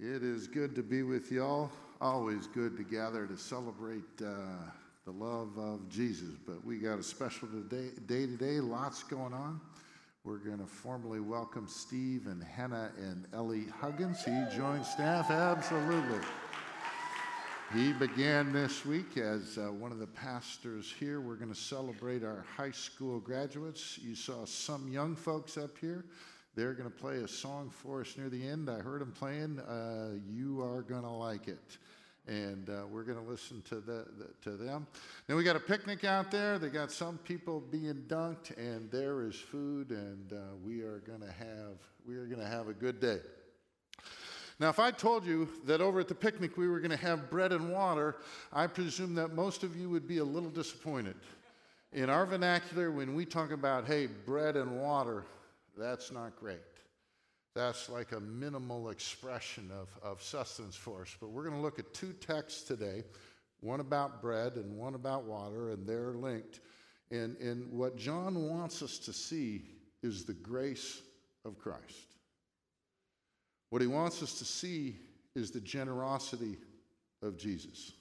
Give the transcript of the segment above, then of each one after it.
It is good to be with y'all. Always good to gather to celebrate uh, the love of Jesus. But we got a special today, day today, lots going on. We're going to formally welcome Steve and Hannah and Ellie Huggins. He joined staff, absolutely. He began this week as uh, one of the pastors here. We're going to celebrate our high school graduates. You saw some young folks up here. They're going to play a song for us near the end. I heard them playing. Uh, you are going to like it. And uh, we're going to listen to, the, the, to them. Then we got a picnic out there. They got some people being dunked, and there is food, and uh, we are going to have we are going to have a good day. Now, if I told you that over at the picnic we were going to have bread and water, I presume that most of you would be a little disappointed. In our vernacular, when we talk about, hey, bread and water, that's not great. That's like a minimal expression of, of sustenance for us. But we're going to look at two texts today one about bread and one about water, and they're linked. And, and what John wants us to see is the grace of Christ. What he wants us to see is the generosity of Jesus.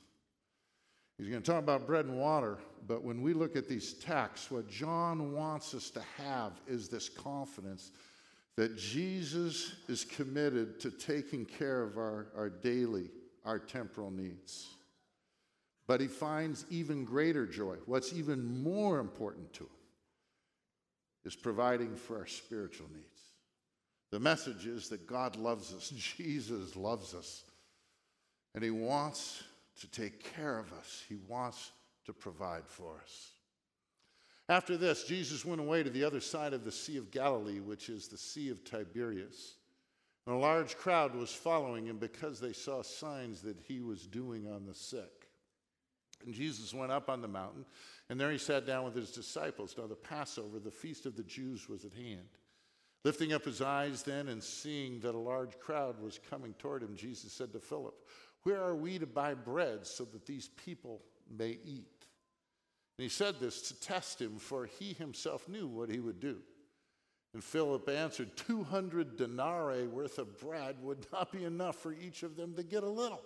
He's going to talk about bread and water, but when we look at these texts, what John wants us to have is this confidence that Jesus is committed to taking care of our, our daily, our temporal needs. But he finds even greater joy. What's even more important to him is providing for our spiritual needs. The message is that God loves us, Jesus loves us, and he wants to take care of us, he wants to provide for us. After this, Jesus went away to the other side of the Sea of Galilee, which is the Sea of Tiberias. And a large crowd was following him because they saw signs that he was doing on the sick. And Jesus went up on the mountain, and there he sat down with his disciples. Now, the Passover, the feast of the Jews, was at hand. Lifting up his eyes then and seeing that a large crowd was coming toward him, Jesus said to Philip, Where are we to buy bread so that these people may eat? And he said this to test him, for he himself knew what he would do. And Philip answered, 200 denarii worth of bread would not be enough for each of them to get a little.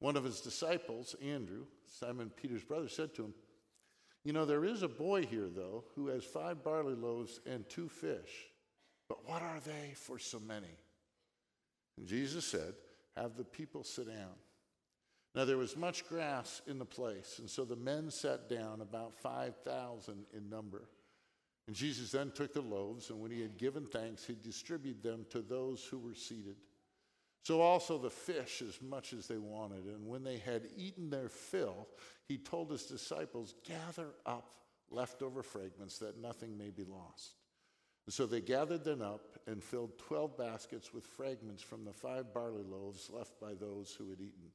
One of his disciples, Andrew, Simon Peter's brother, said to him, You know, there is a boy here, though, who has five barley loaves and two fish. But what are they for so many? And Jesus said, Have the people sit down. Now there was much grass in the place, and so the men sat down, about 5,000 in number. And Jesus then took the loaves, and when he had given thanks, he distributed them to those who were seated. So also the fish, as much as they wanted. And when they had eaten their fill, he told his disciples, Gather up leftover fragments that nothing may be lost. So they gathered them up and filled 12 baskets with fragments from the five barley loaves left by those who had eaten.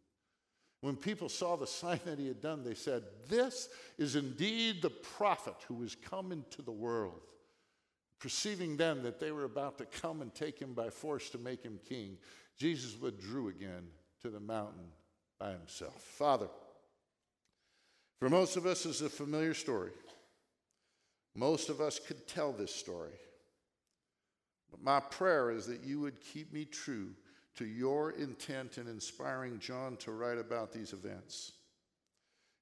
When people saw the sign that he had done, they said, This is indeed the prophet who is come into the world. Perceiving then that they were about to come and take him by force to make him king, Jesus withdrew again to the mountain by himself. Father, for most of us, it's a familiar story. Most of us could tell this story. But my prayer is that you would keep me true to your intent in inspiring John to write about these events.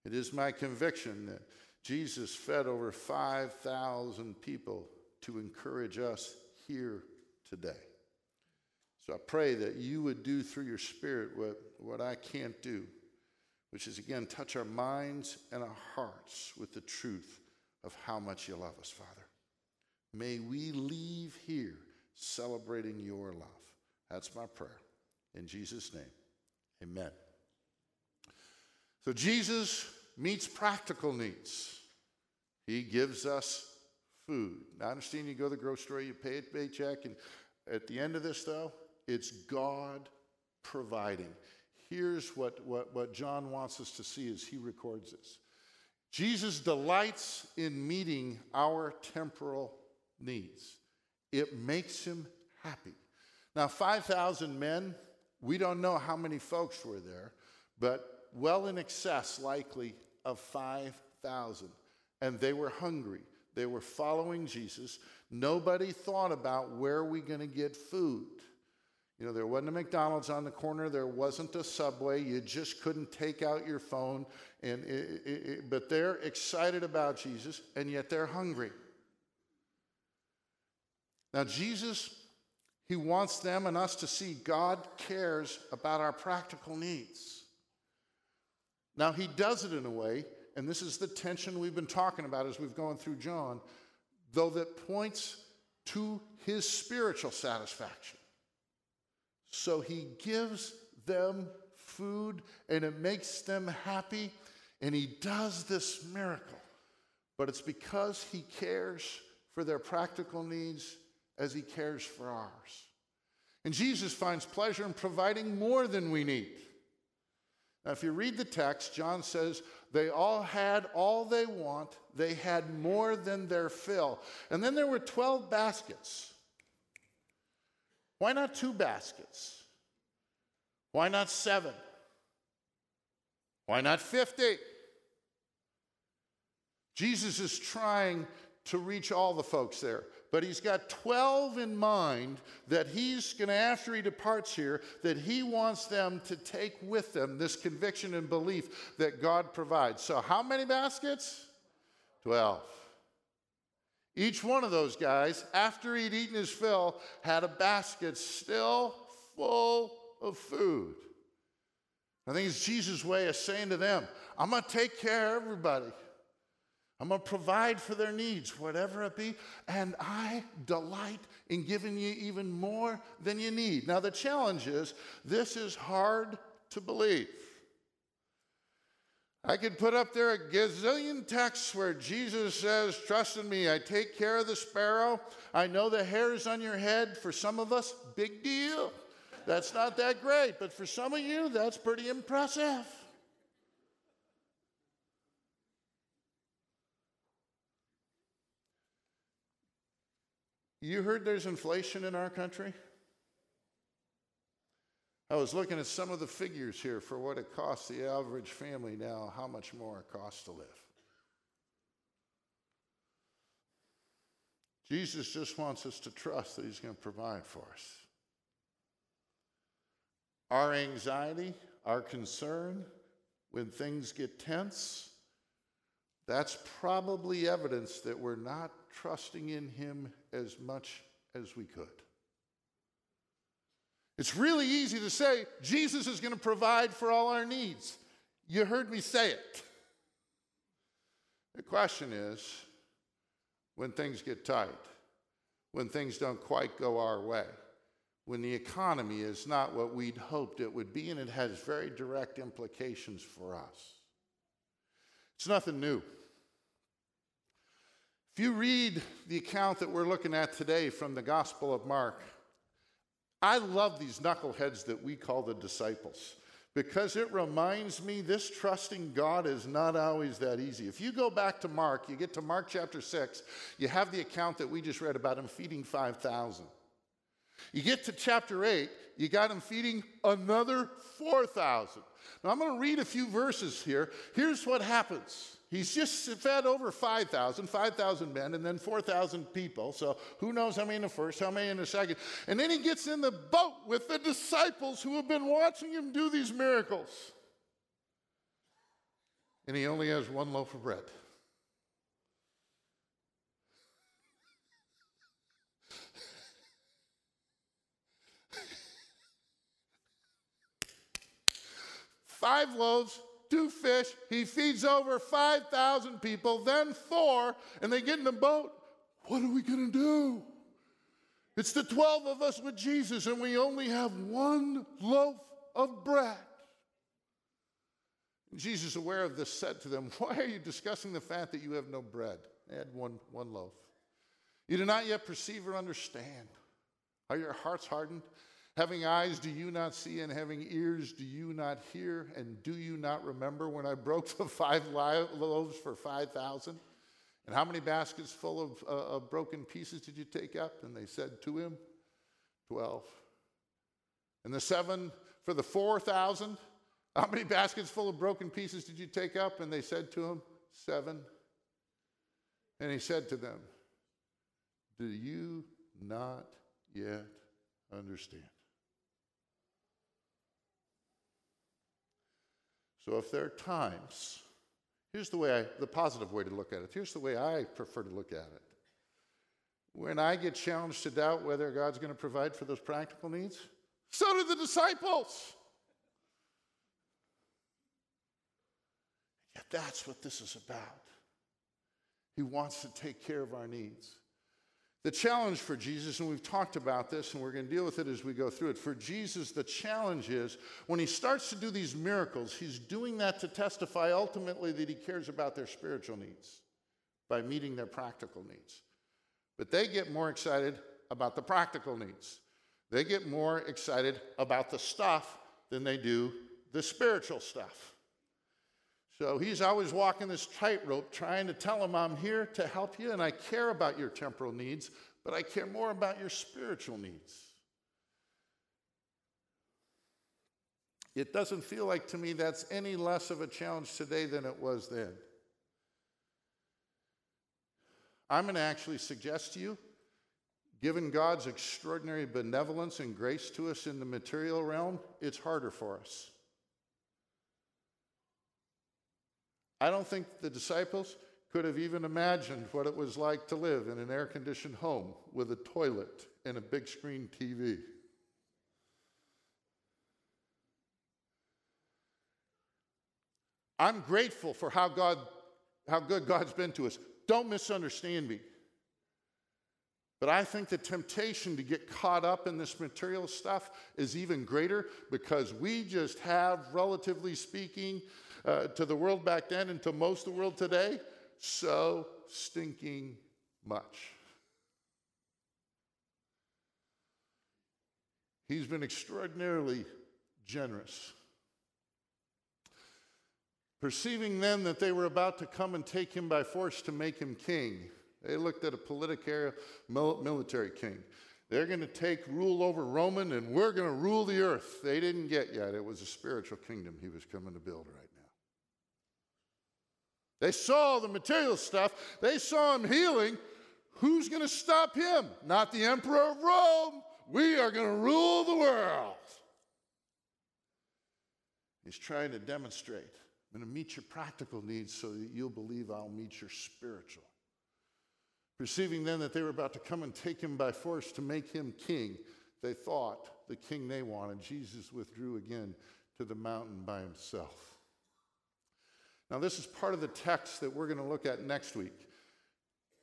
It is my conviction that Jesus fed over 5,000 people to encourage us here today. So I pray that you would do through your Spirit what, what I can't do, which is again touch our minds and our hearts with the truth of how much you love us, Father. May we leave here celebrating your love. That's my prayer. In Jesus' name, amen. So Jesus meets practical needs. He gives us food. Now, I understand you go to the grocery store, you pay a paycheck, and at the end of this, though, it's God providing. Here's what, what, what John wants us to see as he records this Jesus delights in meeting our temporal needs, it makes him happy. Now, 5,000 men, we don't know how many folks were there, but well in excess, likely, of 5,000. And they were hungry. They were following Jesus. Nobody thought about where are we going to get food. You know, there wasn't a McDonald's on the corner, there wasn't a Subway, you just couldn't take out your phone. And it, it, it, but they're excited about Jesus, and yet they're hungry. Now, Jesus, He wants them and us to see God cares about our practical needs. Now, He does it in a way, and this is the tension we've been talking about as we've gone through John, though that points to His spiritual satisfaction. So he gives them food and it makes them happy. And he does this miracle. But it's because he cares for their practical needs as he cares for ours. And Jesus finds pleasure in providing more than we need. Now, if you read the text, John says they all had all they want, they had more than their fill. And then there were 12 baskets. Why not two baskets? Why not seven? Why not 50? Jesus is trying to reach all the folks there, but he's got 12 in mind that he's going to, after he departs here, that he wants them to take with them this conviction and belief that God provides. So, how many baskets? 12. Each one of those guys, after he'd eaten his fill, had a basket still full of food. I think it's Jesus' way of saying to them, I'm going to take care of everybody. I'm going to provide for their needs, whatever it be, and I delight in giving you even more than you need. Now, the challenge is this is hard to believe. I could put up there a gazillion texts where Jesus says, Trust in me, I take care of the sparrow. I know the hairs on your head. For some of us, big deal. That's not that great, but for some of you, that's pretty impressive. You heard there's inflation in our country? I was looking at some of the figures here for what it costs the average family now, how much more it costs to live. Jesus just wants us to trust that He's going to provide for us. Our anxiety, our concern when things get tense, that's probably evidence that we're not trusting in Him as much as we could. It's really easy to say, Jesus is going to provide for all our needs. You heard me say it. The question is when things get tight, when things don't quite go our way, when the economy is not what we'd hoped it would be, and it has very direct implications for us. It's nothing new. If you read the account that we're looking at today from the Gospel of Mark, I love these knuckleheads that we call the disciples because it reminds me this trusting God is not always that easy. If you go back to Mark, you get to Mark chapter 6, you have the account that we just read about him feeding 5,000. You get to chapter 8, you got him feeding another 4,000. Now I'm going to read a few verses here. Here's what happens. He's just fed over 5,000, 5,000 men, and then 4,000 people. So who knows how many in the first, how many in the second. And then he gets in the boat with the disciples who have been watching him do these miracles. And he only has one loaf of bread. Five loaves, two fish. He feeds over 5,000 people, then four, and they get in the boat. What are we going to do? It's the 12 of us with Jesus, and we only have one loaf of bread. Jesus, aware of this, said to them, Why are you discussing the fact that you have no bread? They had one, one loaf. You do not yet perceive or understand. Are your hearts hardened? Having eyes, do you not see? And having ears, do you not hear? And do you not remember when I broke the five loaves for 5,000? And how many baskets full of, uh, of broken pieces did you take up? And they said to him, 12. And the seven for the 4,000? How many baskets full of broken pieces did you take up? And they said to him, Seven. And he said to them, Do you not yet understand? So if there are times, here's the way I, the positive way to look at it. Here's the way I prefer to look at it. When I get challenged to doubt whether God's going to provide for those practical needs, so do the disciples. Yet that's what this is about. He wants to take care of our needs. The challenge for Jesus, and we've talked about this and we're going to deal with it as we go through it. For Jesus, the challenge is when he starts to do these miracles, he's doing that to testify ultimately that he cares about their spiritual needs by meeting their practical needs. But they get more excited about the practical needs. They get more excited about the stuff than they do the spiritual stuff. So he's always walking this tightrope trying to tell him, I'm here to help you and I care about your temporal needs, but I care more about your spiritual needs. It doesn't feel like to me that's any less of a challenge today than it was then. I'm going to actually suggest to you, given God's extraordinary benevolence and grace to us in the material realm, it's harder for us. I don't think the disciples could have even imagined what it was like to live in an air conditioned home with a toilet and a big screen TV. I'm grateful for how God how good God's been to us. Don't misunderstand me. But I think the temptation to get caught up in this material stuff is even greater because we just have, relatively speaking, uh, to the world back then and to most of the world today, so stinking much. He's been extraordinarily generous. Perceiving then that they were about to come and take him by force to make him king, they looked at a political military king. They're going to take rule over Roman and we're going to rule the earth. They didn't get yet. It was a spiritual kingdom he was coming to build right. They saw the material stuff, they saw him healing. Who's going to stop him? Not the emperor of Rome. We are going to rule the world. He's trying to demonstrate I'm going to meet your practical needs so that you'll believe I'll meet your spiritual. Perceiving then that they were about to come and take him by force to make him king, they thought the king they wanted. Jesus withdrew again to the mountain by himself. Now, this is part of the text that we're going to look at next week.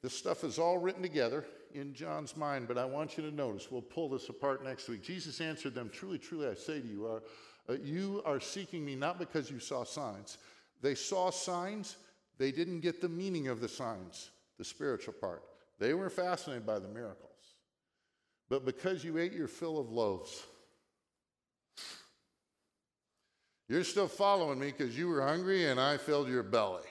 This stuff is all written together in John's mind, but I want you to notice, we'll pull this apart next week. Jesus answered them, Truly, truly, I say to you, uh, uh, you are seeking me not because you saw signs. They saw signs, they didn't get the meaning of the signs, the spiritual part. They were fascinated by the miracles. But because you ate your fill of loaves, you're still following me because you were hungry and I filled your belly.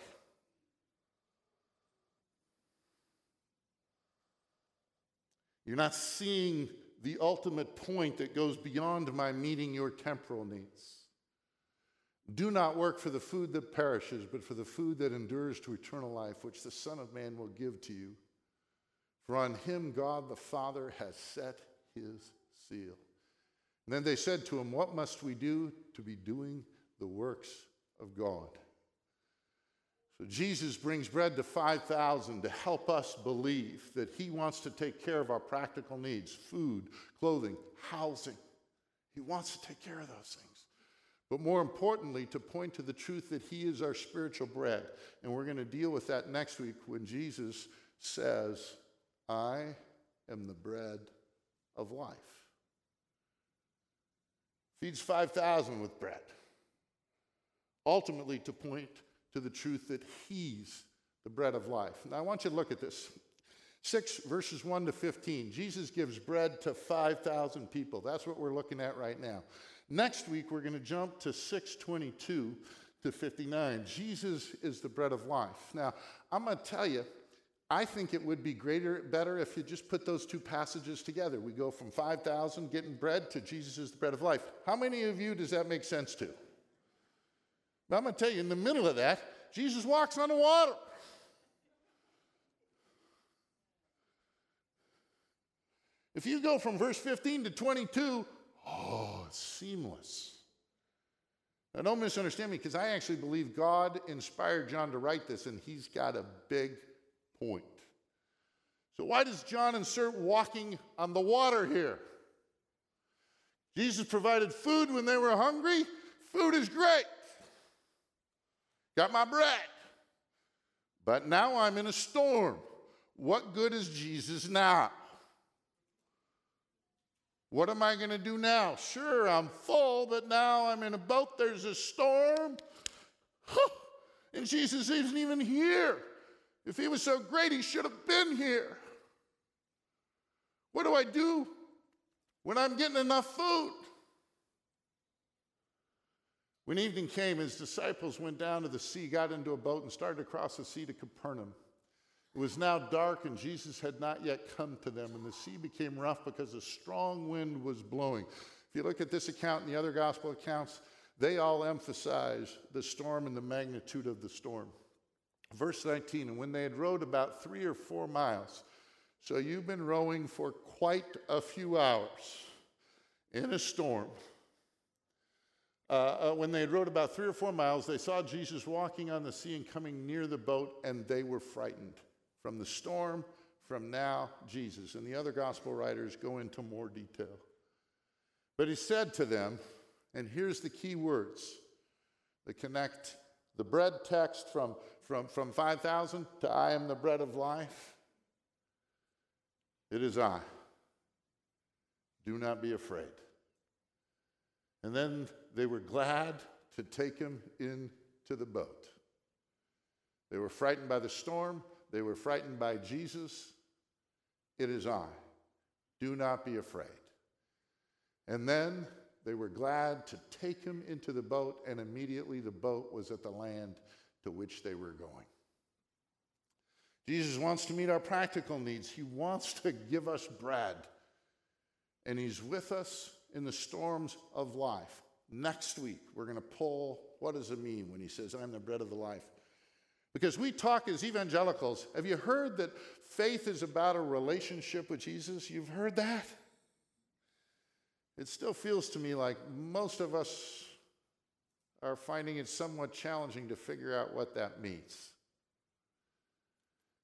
You're not seeing the ultimate point that goes beyond my meeting your temporal needs. Do not work for the food that perishes, but for the food that endures to eternal life, which the Son of Man will give to you. For on him God the Father has set his seal. And then they said to him, What must we do to be doing the works of God? So Jesus brings bread to 5,000 to help us believe that he wants to take care of our practical needs food, clothing, housing. He wants to take care of those things. But more importantly, to point to the truth that he is our spiritual bread. And we're going to deal with that next week when Jesus says, I am the bread of life. Feeds 5,000 with bread. Ultimately, to point to the truth that He's the bread of life. Now, I want you to look at this. 6 verses 1 to 15. Jesus gives bread to 5,000 people. That's what we're looking at right now. Next week, we're going to jump to 622 to 59. Jesus is the bread of life. Now, I'm going to tell you, I think it would be greater, better if you just put those two passages together. We go from 5,000 getting bread to Jesus is the bread of life. How many of you does that make sense to? But I'm going to tell you, in the middle of that, Jesus walks on the water. If you go from verse 15 to 22, oh, it's seamless. Now, don't misunderstand me because I actually believe God inspired John to write this, and he's got a big point. So, why does John insert walking on the water here? Jesus provided food when they were hungry. Food is great. Got my bread. But now I'm in a storm. What good is Jesus now? What am I going to do now? Sure, I'm full, but now I'm in a boat. There's a storm. And Jesus isn't even here. If he was so great, he should have been here. What do I do when I'm getting enough food? When evening came, his disciples went down to the sea, got into a boat, and started across the sea to Capernaum. It was now dark, and Jesus had not yet come to them, and the sea became rough because a strong wind was blowing. If you look at this account and the other gospel accounts, they all emphasize the storm and the magnitude of the storm. Verse 19, and when they had rowed about three or four miles, so you've been rowing for quite a few hours in a storm. Uh, uh, when they had rowed about three or four miles, they saw Jesus walking on the sea and coming near the boat, and they were frightened. From the storm, from now, Jesus. And the other gospel writers go into more detail. But he said to them, and here's the key words that connect the bread text from, from, from 5,000 to I am the bread of life. It is I. Do not be afraid. And then they were glad to take him into the boat. They were frightened by the storm, they were frightened by Jesus. It is I. Do not be afraid. And then they were glad to take him into the boat, and immediately the boat was at the land to which they were going. Jesus wants to meet our practical needs. He wants to give us bread. And He's with us in the storms of life. Next week, we're going to pull what does it mean when He says, I'm the bread of the life? Because we talk as evangelicals. Have you heard that faith is about a relationship with Jesus? You've heard that? It still feels to me like most of us are finding it somewhat challenging to figure out what that means.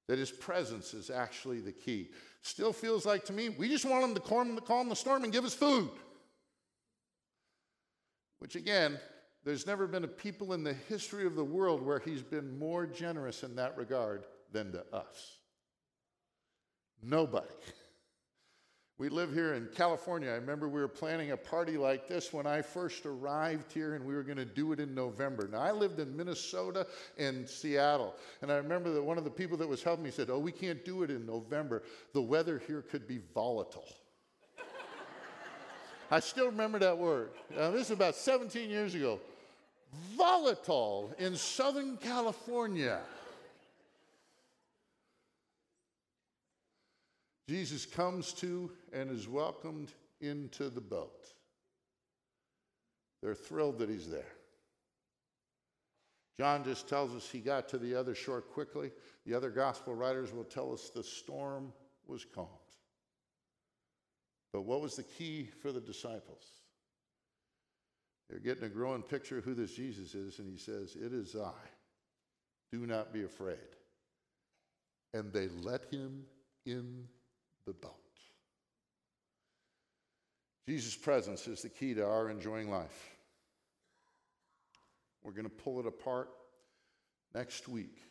That his presence is actually the key. Still feels like to me, we just want him to calm, the storm and give us food. Which again, there's never been a people in the history of the world where he's been more generous in that regard than to us. Nobody. We live here in California. I remember we were planning a party like this when I first arrived here, and we were going to do it in November. Now, I lived in Minnesota and Seattle, and I remember that one of the people that was helping me said, Oh, we can't do it in November. The weather here could be volatile. I still remember that word. Now, this is about 17 years ago. Volatile in Southern California. Jesus comes to and is welcomed into the boat. They're thrilled that he's there. John just tells us he got to the other shore quickly. The other gospel writers will tell us the storm was calmed. But what was the key for the disciples? They're getting a growing picture of who this Jesus is, and he says, It is I. Do not be afraid. And they let him in the boat. Jesus' presence is the key to our enjoying life. We're going to pull it apart next week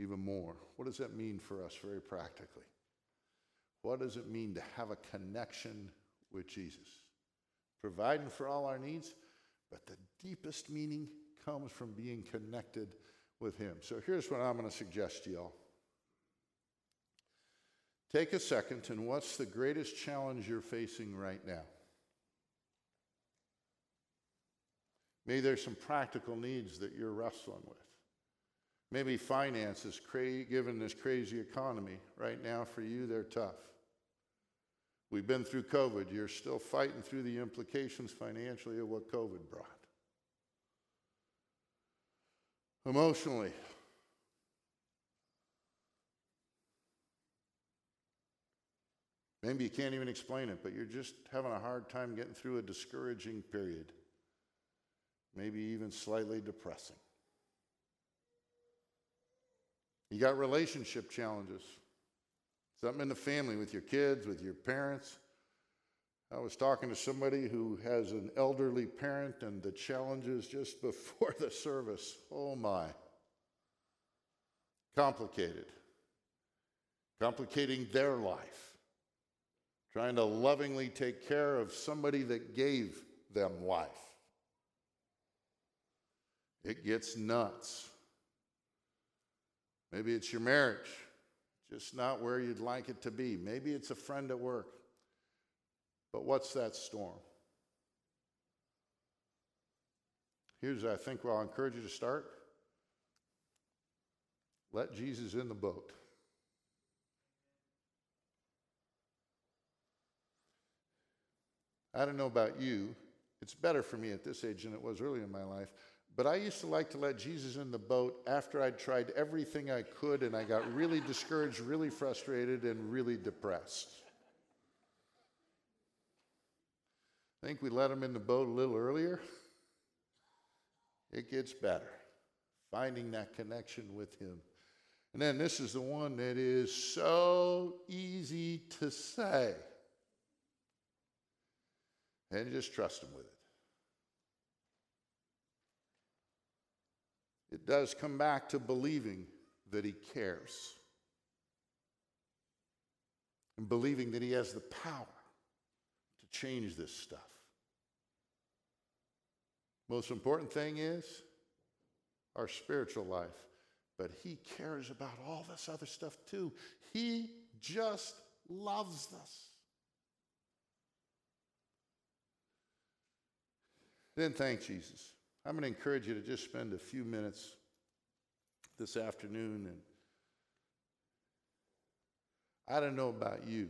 even more. What does that mean for us very practically? What does it mean to have a connection with Jesus? Providing for all our needs, but the deepest meaning comes from being connected with Him. So here's what I'm going to suggest to y'all. Take a second and what's the greatest challenge you're facing right now? Maybe there's some practical needs that you're wrestling with. Maybe finances, cra- given this crazy economy, right now for you, they're tough. We've been through COVID. You're still fighting through the implications financially of what COVID brought. Emotionally, Maybe you can't even explain it, but you're just having a hard time getting through a discouraging period. maybe even slightly depressing. You got relationship challenges, something in the family with your kids, with your parents. I was talking to somebody who has an elderly parent, and the challenges just before the service oh my. Complicated. Complicating their life. Trying to lovingly take care of somebody that gave them life. It gets nuts. Maybe it's your marriage, just not where you'd like it to be. Maybe it's a friend at work. But what's that storm? Here's, I think, where I'll encourage you to start. Let Jesus in the boat. I don't know about you. It's better for me at this age than it was early in my life. But I used to like to let Jesus in the boat after I'd tried everything I could and I got really discouraged, really frustrated, and really depressed. I think we let him in the boat a little earlier. It gets better, finding that connection with him. And then this is the one that is so easy to say. And just trust him with it. It does come back to believing that he cares and believing that he has the power to change this stuff. Most important thing is our spiritual life. But he cares about all this other stuff too. He just loves us. Then thank Jesus. I'm going to encourage you to just spend a few minutes this afternoon and I don't know about you,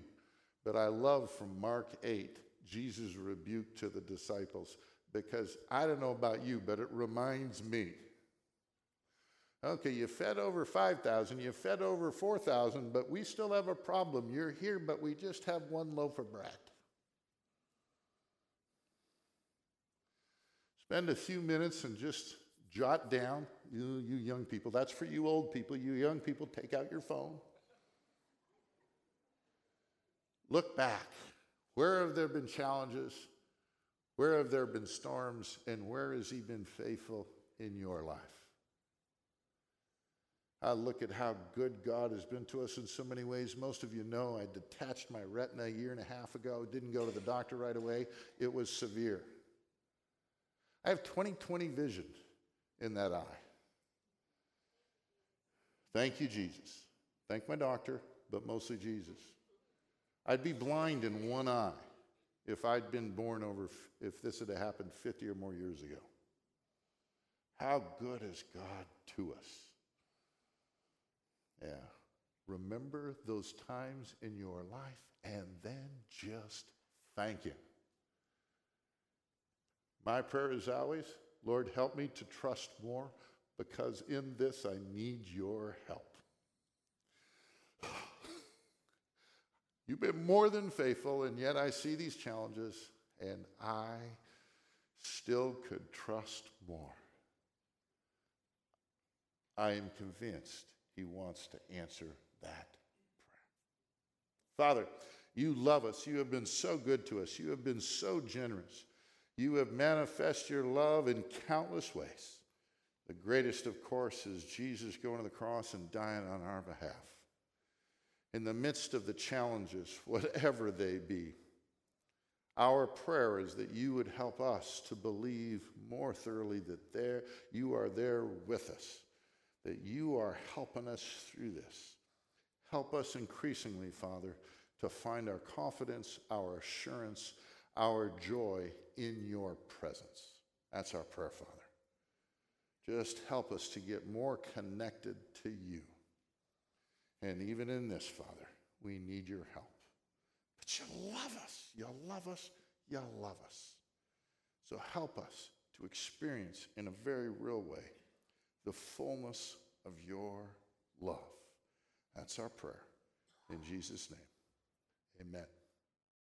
but I love from Mark 8 Jesus' rebuke to the disciples because I don't know about you, but it reminds me. Okay, you fed over 5,000, you fed over 4,000, but we still have a problem. You're here, but we just have one loaf of bread. Spend a few minutes and just jot down, you, you young people, that's for you old people. You young people, take out your phone. Look back. Where have there been challenges? Where have there been storms? And where has He been faithful in your life? I look at how good God has been to us in so many ways. Most of you know I detached my retina a year and a half ago, didn't go to the doctor right away. It was severe. I have 20/20 vision in that eye. Thank you, Jesus. Thank my doctor, but mostly Jesus. I'd be blind in one eye if I'd been born over, if this had happened 50 or more years ago. How good is God to us? Yeah. Remember those times in your life and then just thank Him. My prayer is always, Lord, help me to trust more because in this I need your help. You've been more than faithful, and yet I see these challenges, and I still could trust more. I am convinced He wants to answer that prayer. Father, you love us. You have been so good to us. You have been so generous. You have manifested your love in countless ways. The greatest, of course, is Jesus going to the cross and dying on our behalf. In the midst of the challenges, whatever they be, our prayer is that you would help us to believe more thoroughly that there you are there with us, that you are helping us through this. Help us increasingly, Father, to find our confidence, our assurance, our joy in your presence. That's our prayer, Father. Just help us to get more connected to you. And even in this, Father, we need your help. But you love us. You love us. You love us. So help us to experience in a very real way the fullness of your love. That's our prayer. In Jesus' name, amen.